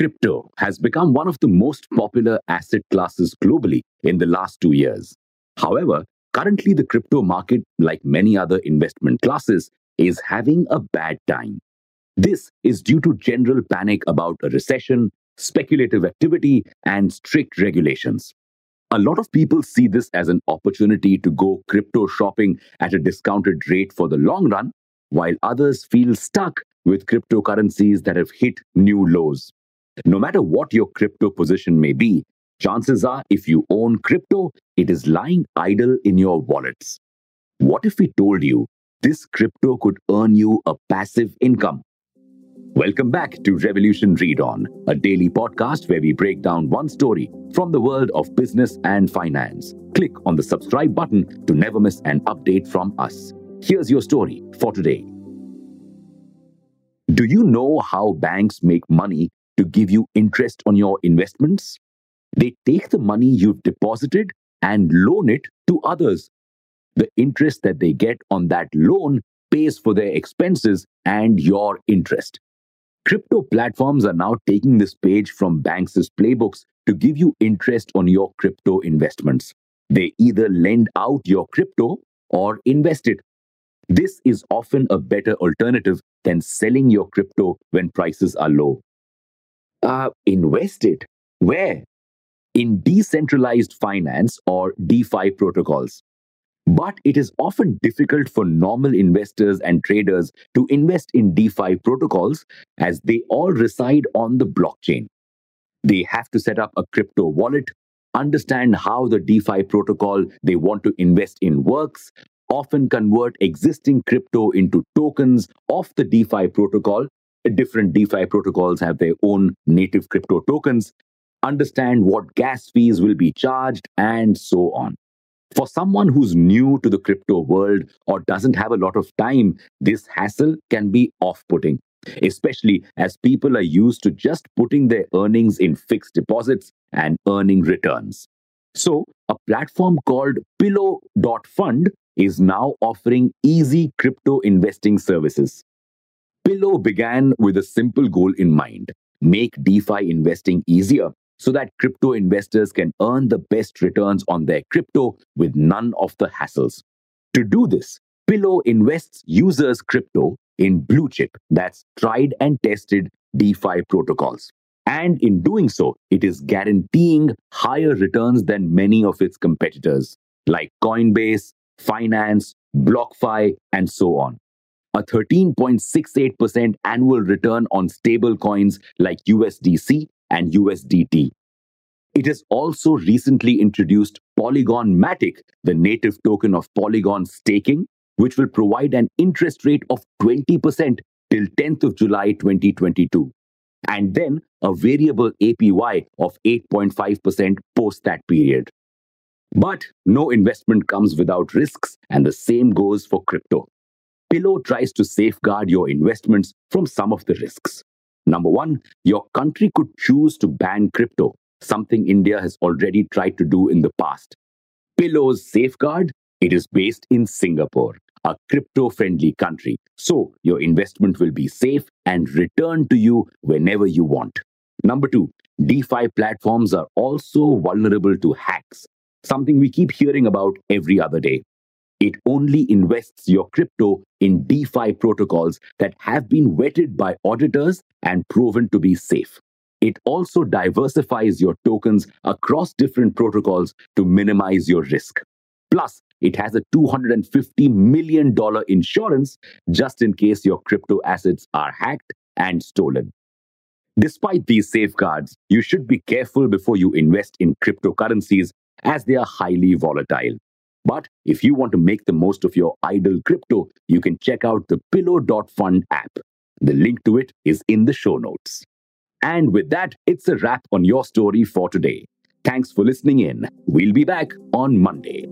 Crypto has become one of the most popular asset classes globally in the last two years. However, currently the crypto market, like many other investment classes, is having a bad time. This is due to general panic about a recession, speculative activity, and strict regulations. A lot of people see this as an opportunity to go crypto shopping at a discounted rate for the long run, while others feel stuck with cryptocurrencies that have hit new lows. No matter what your crypto position may be, chances are if you own crypto, it is lying idle in your wallets. What if we told you this crypto could earn you a passive income? Welcome back to Revolution Read On, a daily podcast where we break down one story from the world of business and finance. Click on the subscribe button to never miss an update from us. Here's your story for today. Do you know how banks make money to give you interest on your investments? They take the money you've deposited and loan it to others. The interest that they get on that loan pays for their expenses and your interest. Crypto platforms are now taking this page from banks' playbooks to give you interest on your crypto investments. They either lend out your crypto or invest it. This is often a better alternative than selling your crypto when prices are low. Uh, invest it. Where? In decentralized finance or DeFi protocols. But it is often difficult for normal investors and traders to invest in DeFi protocols as they all reside on the blockchain. They have to set up a crypto wallet, understand how the DeFi protocol they want to invest in works, often convert existing crypto into tokens of the DeFi protocol. Different DeFi protocols have their own native crypto tokens, understand what gas fees will be charged, and so on. For someone who's new to the crypto world or doesn't have a lot of time, this hassle can be off putting, especially as people are used to just putting their earnings in fixed deposits and earning returns. So, a platform called Pillow.fund is now offering easy crypto investing services. Pillow began with a simple goal in mind make DeFi investing easier so that crypto investors can earn the best returns on their crypto with none of the hassles. To do this, Pillow invests users' crypto in blue chip, that's tried and tested DeFi protocols. And in doing so, it is guaranteeing higher returns than many of its competitors, like Coinbase, Binance, BlockFi, and so on. A 13.68% annual return on stable coins like USDC and USDT. It has also recently introduced Polygon Matic, the native token of Polygon staking, which will provide an interest rate of 20% till 10th of July 2022, and then a variable APY of 8.5% post that period. But no investment comes without risks, and the same goes for crypto. Pillow tries to safeguard your investments from some of the risks. Number one, your country could choose to ban crypto, something India has already tried to do in the past. Pillow's safeguard, it is based in Singapore, a crypto friendly country. So your investment will be safe and returned to you whenever you want. Number two, DeFi platforms are also vulnerable to hacks, something we keep hearing about every other day. It only invests your crypto in DeFi protocols that have been vetted by auditors and proven to be safe. It also diversifies your tokens across different protocols to minimize your risk. Plus, it has a $250 million insurance just in case your crypto assets are hacked and stolen. Despite these safeguards, you should be careful before you invest in cryptocurrencies as they are highly volatile. But if you want to make the most of your idle crypto, you can check out the Pillow.fund app. The link to it is in the show notes. And with that, it's a wrap on your story for today. Thanks for listening in. We'll be back on Monday.